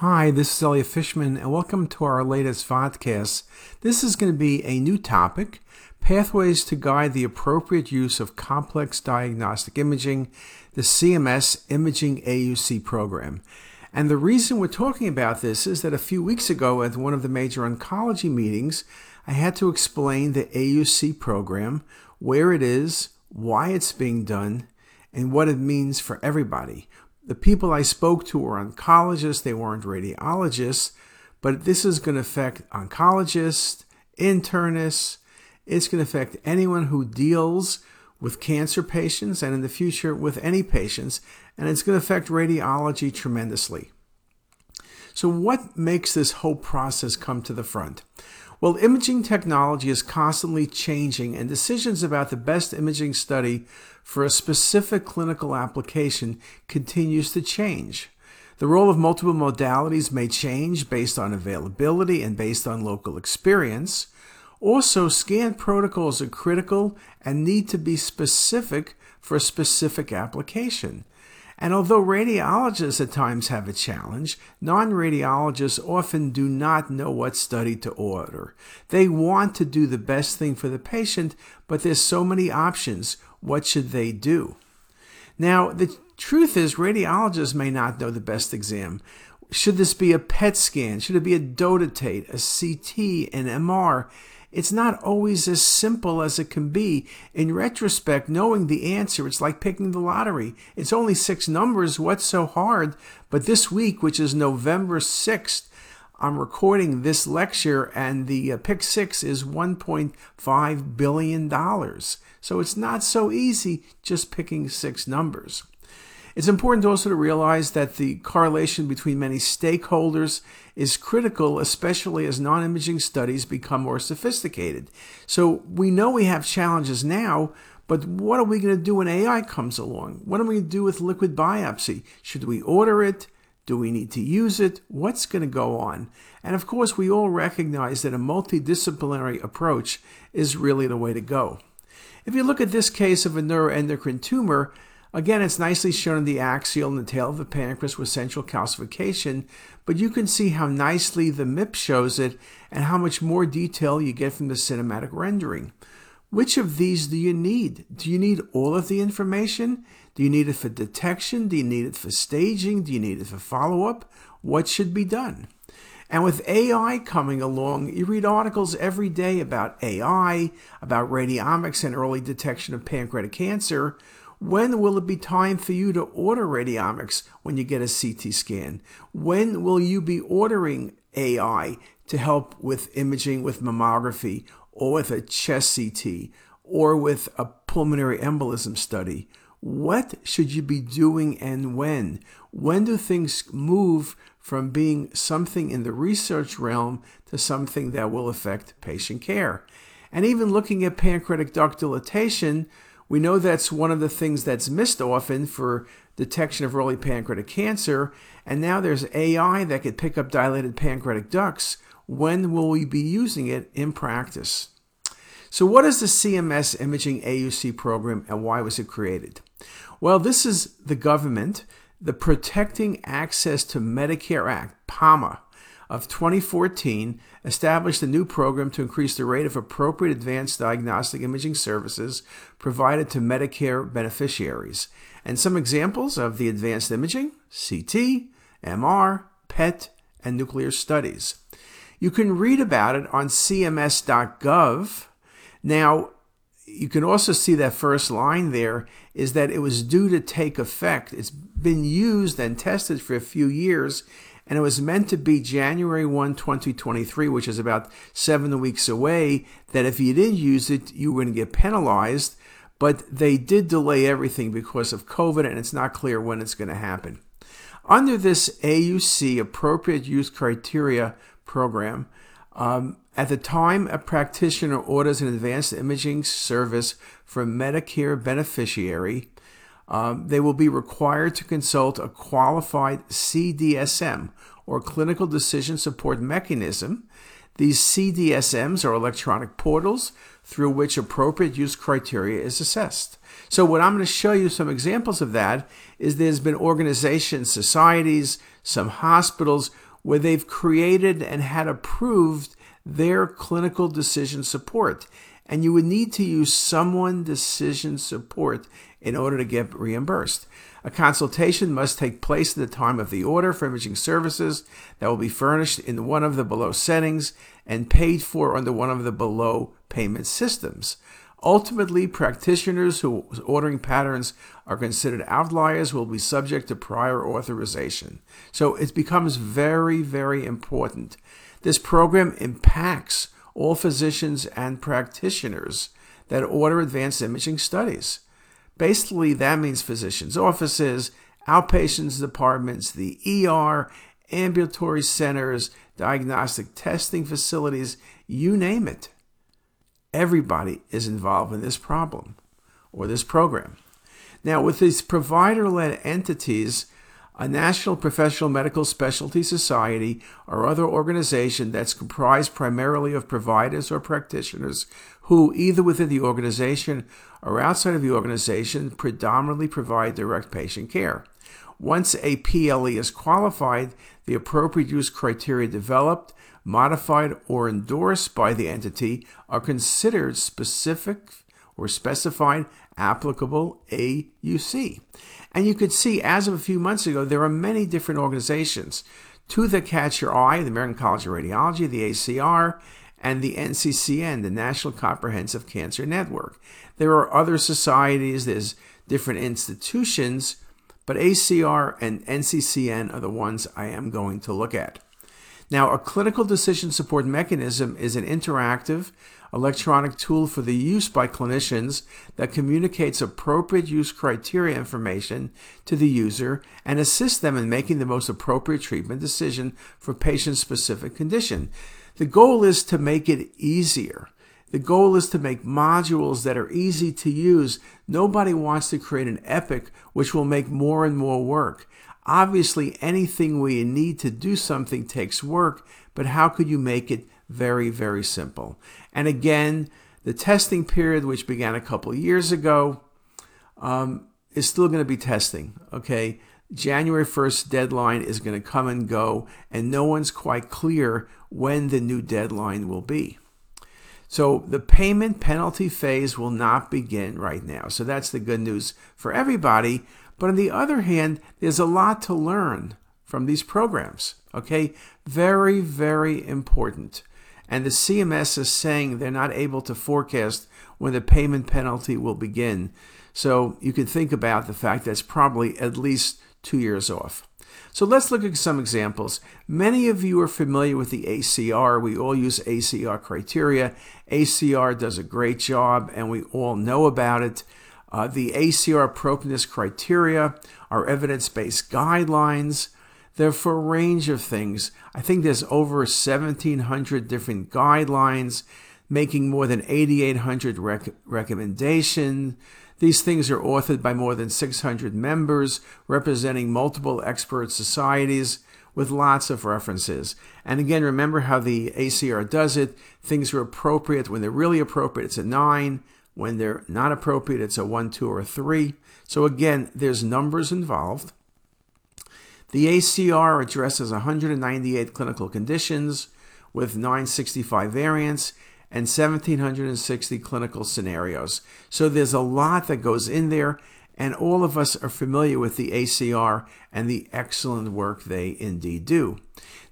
Hi, this is Elliot Fishman, and welcome to our latest podcast. This is going to be a new topic Pathways to Guide the Appropriate Use of Complex Diagnostic Imaging, the CMS Imaging AUC program. And the reason we're talking about this is that a few weeks ago at one of the major oncology meetings, I had to explain the AUC program, where it is, why it's being done, and what it means for everybody. The people I spoke to were oncologists, they weren't radiologists, but this is going to affect oncologists, internists, it's going to affect anyone who deals with cancer patients and in the future with any patients, and it's going to affect radiology tremendously. So, what makes this whole process come to the front? Well, imaging technology is constantly changing, and decisions about the best imaging study for a specific clinical application continues to change. The role of multiple modalities may change based on availability and based on local experience. Also, scan protocols are critical and need to be specific for a specific application. And although radiologists at times have a challenge, non radiologists often do not know what study to order. They want to do the best thing for the patient, but there's so many options. What should they do? Now, the truth is, radiologists may not know the best exam. Should this be a PET scan? Should it be a dotatate, a CT, an MR? It's not always as simple as it can be. In retrospect, knowing the answer, it's like picking the lottery. It's only six numbers. What's so hard? But this week, which is November 6th, I'm recording this lecture, and the uh, pick six is $1.5 billion. So it's not so easy just picking six numbers. It's important also to realize that the correlation between many stakeholders is critical, especially as non imaging studies become more sophisticated. So we know we have challenges now, but what are we going to do when AI comes along? What are we going to do with liquid biopsy? Should we order it? Do we need to use it? What's going to go on? And of course, we all recognize that a multidisciplinary approach is really the way to go. If you look at this case of a neuroendocrine tumor, Again, it's nicely shown in the axial and the tail of the pancreas with central calcification, but you can see how nicely the MIP shows it and how much more detail you get from the cinematic rendering. Which of these do you need? Do you need all of the information? Do you need it for detection? Do you need it for staging? Do you need it for follow up? What should be done? And with AI coming along, you read articles every day about AI, about radiomics and early detection of pancreatic cancer. When will it be time for you to order radiomics when you get a CT scan? When will you be ordering AI to help with imaging with mammography or with a chest CT or with a pulmonary embolism study? What should you be doing and when? When do things move from being something in the research realm to something that will affect patient care? And even looking at pancreatic duct dilatation, we know that's one of the things that's missed often for detection of early pancreatic cancer. And now there's AI that could pick up dilated pancreatic ducts. When will we be using it in practice? So, what is the CMS Imaging AUC program and why was it created? Well, this is the government, the Protecting Access to Medicare Act, PAMA, of 2014 established a new program to increase the rate of appropriate advanced diagnostic imaging services provided to Medicare beneficiaries. And some examples of the advanced imaging CT, MR, PET, and nuclear studies. You can read about it on cms.gov. Now, you can also see that first line there is that it was due to take effect. It's been used and tested for a few years and it was meant to be January 1, 2023, which is about seven weeks away, that if you didn't use it, you were going to get penalized. But they did delay everything because of COVID, and it's not clear when it's going to happen. Under this AUC, Appropriate Use Criteria program, um, at the time a practitioner orders an advanced imaging service for a Medicare beneficiary, um, they will be required to consult a qualified CDSM or clinical decision support mechanism. These CDSMs are electronic portals through which appropriate use criteria is assessed. So, what I'm going to show you some examples of that is there's been organizations, societies, some hospitals where they've created and had approved their clinical decision support. And you would need to use someone decision support in order to get reimbursed. A consultation must take place at the time of the order for imaging services that will be furnished in one of the below settings and paid for under one of the below payment systems. Ultimately, practitioners whose ordering patterns are considered outliers will be subject to prior authorization. So it becomes very, very important. This program impacts all physicians and practitioners that order advanced imaging studies. Basically, that means physicians' offices, outpatients departments, the ER, ambulatory centers, diagnostic testing facilities, you name it. Everybody is involved in this problem or this program. Now, with these provider led entities, a National Professional Medical Specialty Society or other organization that's comprised primarily of providers or practitioners who, either within the organization or outside of the organization, predominantly provide direct patient care. Once a PLE is qualified, the appropriate use criteria developed modified, or endorsed by the entity are considered specific or specified applicable AUC. And you could see, as of a few months ago, there are many different organizations. Two that catch your eye the American College of Radiology, the ACR, and the NCCN, the National Comprehensive Cancer Network. There are other societies, there's different institutions, but ACR and NCCN are the ones I am going to look at. Now, a clinical decision support mechanism is an interactive electronic tool for the use by clinicians that communicates appropriate use criteria information to the user and assists them in making the most appropriate treatment decision for patient specific condition. The goal is to make it easier. The goal is to make modules that are easy to use. Nobody wants to create an epic which will make more and more work. Obviously, anything where you need to do something takes work, but how could you make it very, very simple? And again, the testing period, which began a couple years ago, um, is still going to be testing. Okay. January 1st deadline is going to come and go, and no one's quite clear when the new deadline will be. So the payment penalty phase will not begin right now. So that's the good news for everybody. But on the other hand, there's a lot to learn from these programs. Okay, very, very important. And the CMS is saying they're not able to forecast when the payment penalty will begin. So you can think about the fact that's probably at least two years off. So let's look at some examples. Many of you are familiar with the ACR. We all use ACR criteria. ACR does a great job, and we all know about it. Uh, the ACR appropriateness criteria are evidence based guidelines. They're for a range of things. I think there's over 1,700 different guidelines, making more than 8,800 rec- recommendations. These things are authored by more than 600 members representing multiple expert societies with lots of references. And again, remember how the ACR does it. Things are appropriate. When they're really appropriate, it's a 9. When they're not appropriate, it's a 1, 2, or 3. So again, there's numbers involved. The ACR addresses 198 clinical conditions with 965 variants and 1760 clinical scenarios. So there's a lot that goes in there, and all of us are familiar with the ACR and the excellent work they indeed do.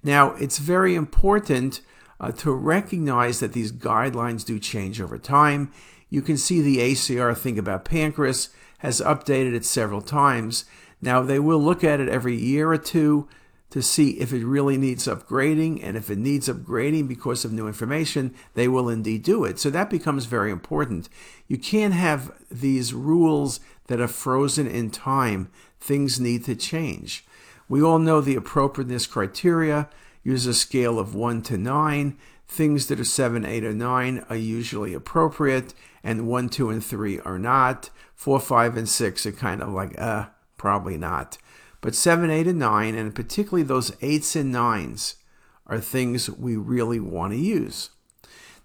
Now, it's very important uh, to recognize that these guidelines do change over time you can see the ACR Think About Pancreas has updated it several times. Now, they will look at it every year or two to see if it really needs upgrading, and if it needs upgrading because of new information, they will indeed do it. So that becomes very important. You can't have these rules that are frozen in time. Things need to change. We all know the appropriateness criteria use a scale of 1 to 9. Things that are 7, 8, or 9 are usually appropriate, and 1, 2, and 3 are not. 4, 5, and 6 are kind of like, uh, probably not. But 7, 8, and 9, and particularly those 8s and 9s, are things we really want to use.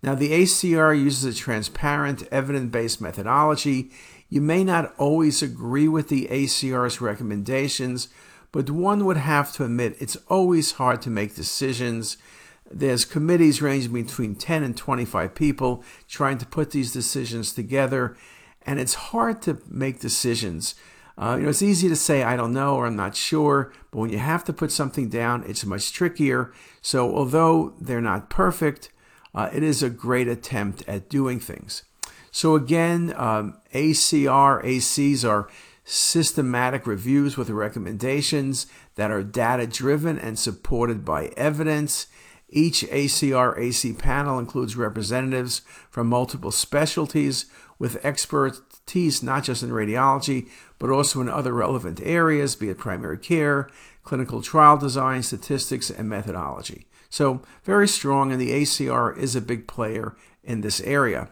Now, the ACR uses a transparent, evidence based methodology. You may not always agree with the ACR's recommendations, but one would have to admit it's always hard to make decisions. There's committees ranging between 10 and 25 people trying to put these decisions together, and it's hard to make decisions. Uh, you know, it's easy to say, I don't know, or I'm not sure, but when you have to put something down, it's much trickier. So, although they're not perfect, uh, it is a great attempt at doing things. So, again, um, ACR, ACs are systematic reviews with recommendations that are data driven and supported by evidence. Each ACR AC panel includes representatives from multiple specialties with expertise not just in radiology, but also in other relevant areas, be it primary care, clinical trial design, statistics, and methodology. So, very strong, and the ACR is a big player in this area.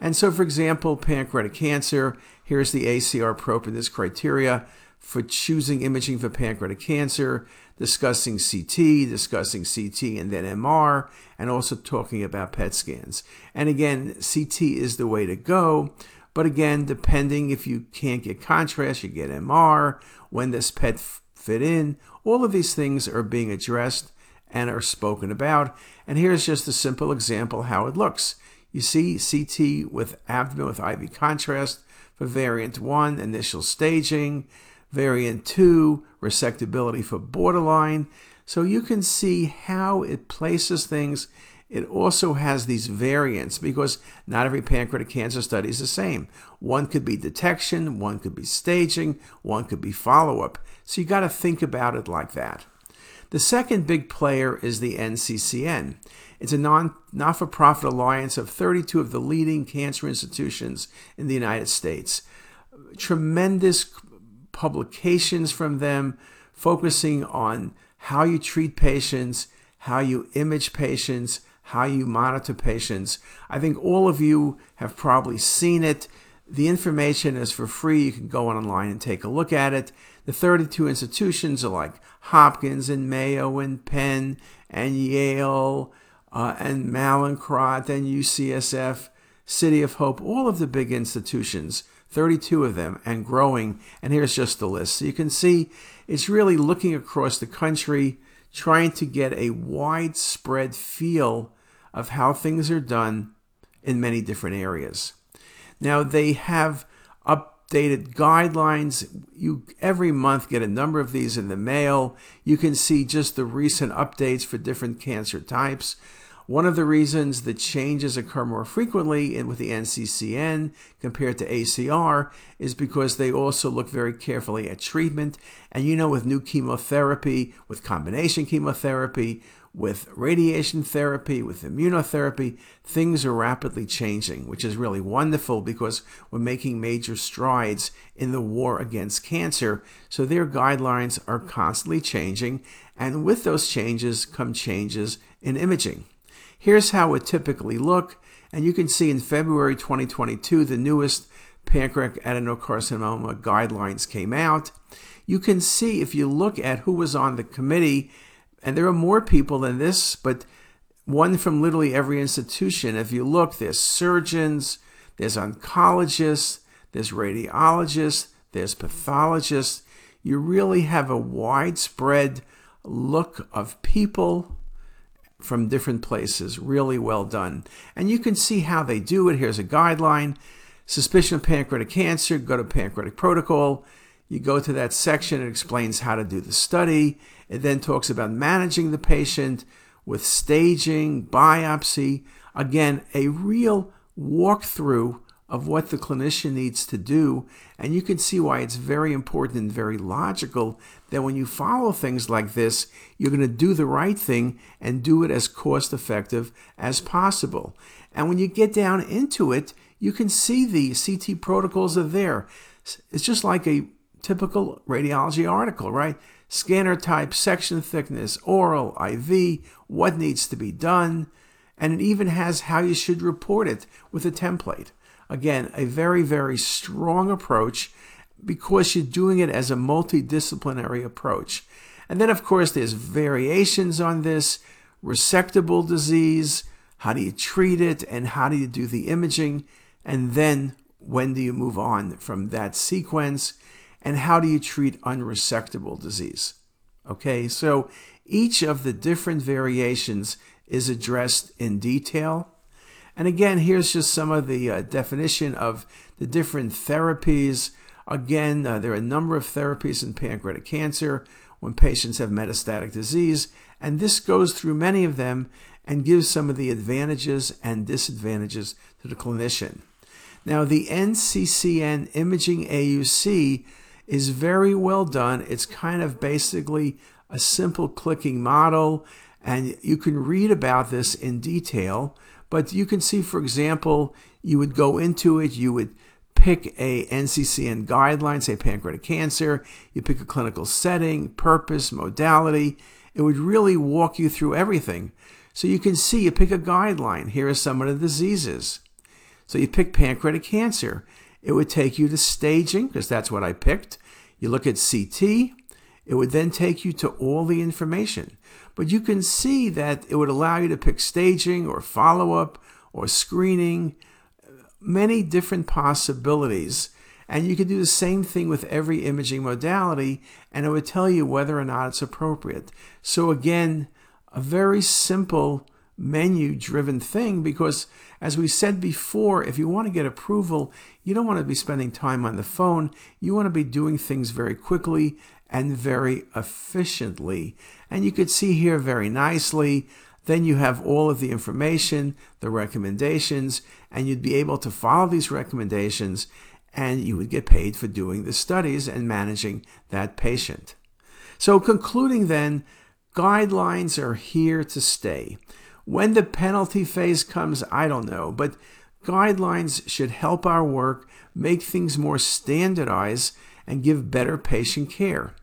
And so, for example, pancreatic cancer, here's the ACR appropriateness criteria for choosing imaging for pancreatic cancer, discussing CT, discussing CT and then MR, and also talking about PET scans. And again, CT is the way to go. But again, depending if you can't get contrast, you get MR. When does PET fit in? All of these things are being addressed and are spoken about. And here's just a simple example how it looks. You see CT with abdomen with IV contrast for variant 1, initial staging, variant 2, resectability for borderline. So you can see how it places things. It also has these variants because not every pancreatic cancer study is the same. One could be detection, one could be staging, one could be follow up. So you got to think about it like that. The second big player is the NCCN. It's a non not for profit alliance of 32 of the leading cancer institutions in the United States. Tremendous publications from them focusing on how you treat patients, how you image patients, how you monitor patients. I think all of you have probably seen it. The information is for free. You can go online and take a look at it. The 32 institutions are like Hopkins and Mayo and Penn and Yale uh, and Mallinckrodt and UCSF, City of Hope, all of the big institutions, 32 of them and growing. And here's just the list. So you can see it's really looking across the country, trying to get a widespread feel of how things are done in many different areas. Now, they have updated guidelines. You every month get a number of these in the mail. You can see just the recent updates for different cancer types. One of the reasons the changes occur more frequently with the NCCN compared to ACR is because they also look very carefully at treatment. And you know, with new chemotherapy, with combination chemotherapy, with radiation therapy, with immunotherapy, things are rapidly changing, which is really wonderful because we're making major strides in the war against cancer. So their guidelines are constantly changing, and with those changes come changes in imaging. Here's how it typically look, and you can see in February 2022 the newest pancreatic adenocarcinoma guidelines came out. You can see if you look at who was on the committee and there are more people than this, but one from literally every institution. If you look, there's surgeons, there's oncologists, there's radiologists, there's pathologists. You really have a widespread look of people from different places. Really well done. And you can see how they do it. Here's a guideline. Suspicion of pancreatic cancer, go to pancreatic protocol. You go to that section, it explains how to do the study. It then talks about managing the patient with staging, biopsy. Again, a real walkthrough of what the clinician needs to do. And you can see why it's very important and very logical that when you follow things like this, you're going to do the right thing and do it as cost effective as possible. And when you get down into it, you can see the CT protocols are there. It's just like a typical radiology article, right? Scanner type, section thickness, oral, IV, what needs to be done, and it even has how you should report it with a template. Again, a very, very strong approach because you're doing it as a multidisciplinary approach. And then, of course, there's variations on this resectable disease, how do you treat it, and how do you do the imaging, and then when do you move on from that sequence. and how do you treat unresectable disease. Okay, so each of the different variations is addressed in detail. And again, here's just some of the uh, definition of the different therapies. Again, uh, there are a number of therapies in pancreatic cancer when patients have metastatic disease, and this goes through many of them and gives some of the advantages and disadvantages to the clinician. Now, the NCCN Imaging AUC is very well done. It's kind of basically a simple clicking model, and you can read about this in detail. But you can see, for example, you would go into it, you would pick a NCCN guideline, say pancreatic cancer, you pick a clinical setting, purpose, modality. It would really walk you through everything. So you can see, you pick a guideline. Here are some of the diseases. So you pick pancreatic cancer. It would take you to staging, because that's what I picked. You look at CT. It would then take you to all the information. But you can see that it would allow you to pick staging or follow up or screening, many different possibilities. And you could do the same thing with every imaging modality, and it would tell you whether or not it's appropriate. So, again, a very simple menu driven thing because, as we said before, if you want to get approval, you don't want to be spending time on the phone. You want to be doing things very quickly and very efficiently. And you could see here very nicely. Then you have all of the information, the recommendations, and you'd be able to follow these recommendations and you would get paid for doing the studies and managing that patient. So, concluding then, guidelines are here to stay. When the penalty phase comes, I don't know, but guidelines should help our work, make things more standardized, and give better patient care.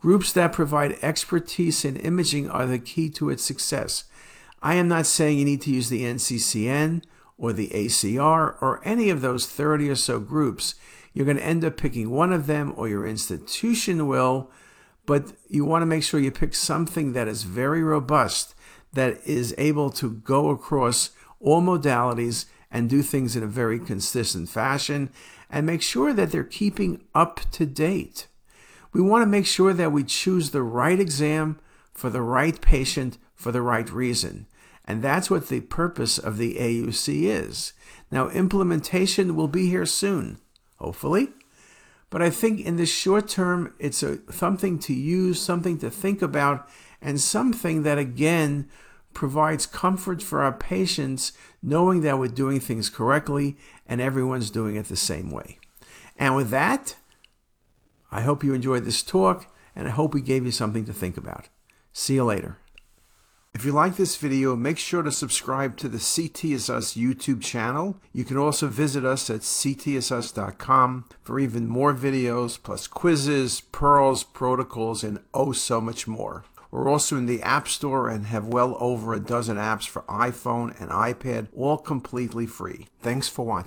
Groups that provide expertise in imaging are the key to its success. I am not saying you need to use the NCCN or the ACR or any of those 30 or so groups. You're going to end up picking one of them or your institution will, but you want to make sure you pick something that is very robust that is able to go across all modalities and do things in a very consistent fashion and make sure that they're keeping up to date. We want to make sure that we choose the right exam for the right patient for the right reason. And that's what the purpose of the AUC is. Now, implementation will be here soon, hopefully. But I think in the short term, it's a, something to use, something to think about, and something that, again, provides comfort for our patients knowing that we're doing things correctly and everyone's doing it the same way. And with that, I hope you enjoyed this talk and I hope we gave you something to think about. See you later. If you like this video, make sure to subscribe to the CTisus YouTube channel. You can also visit us at ctisus.com for even more videos, plus quizzes, pearls, protocols, and oh so much more. We're also in the App Store and have well over a dozen apps for iPhone and iPad, all completely free. Thanks for watching.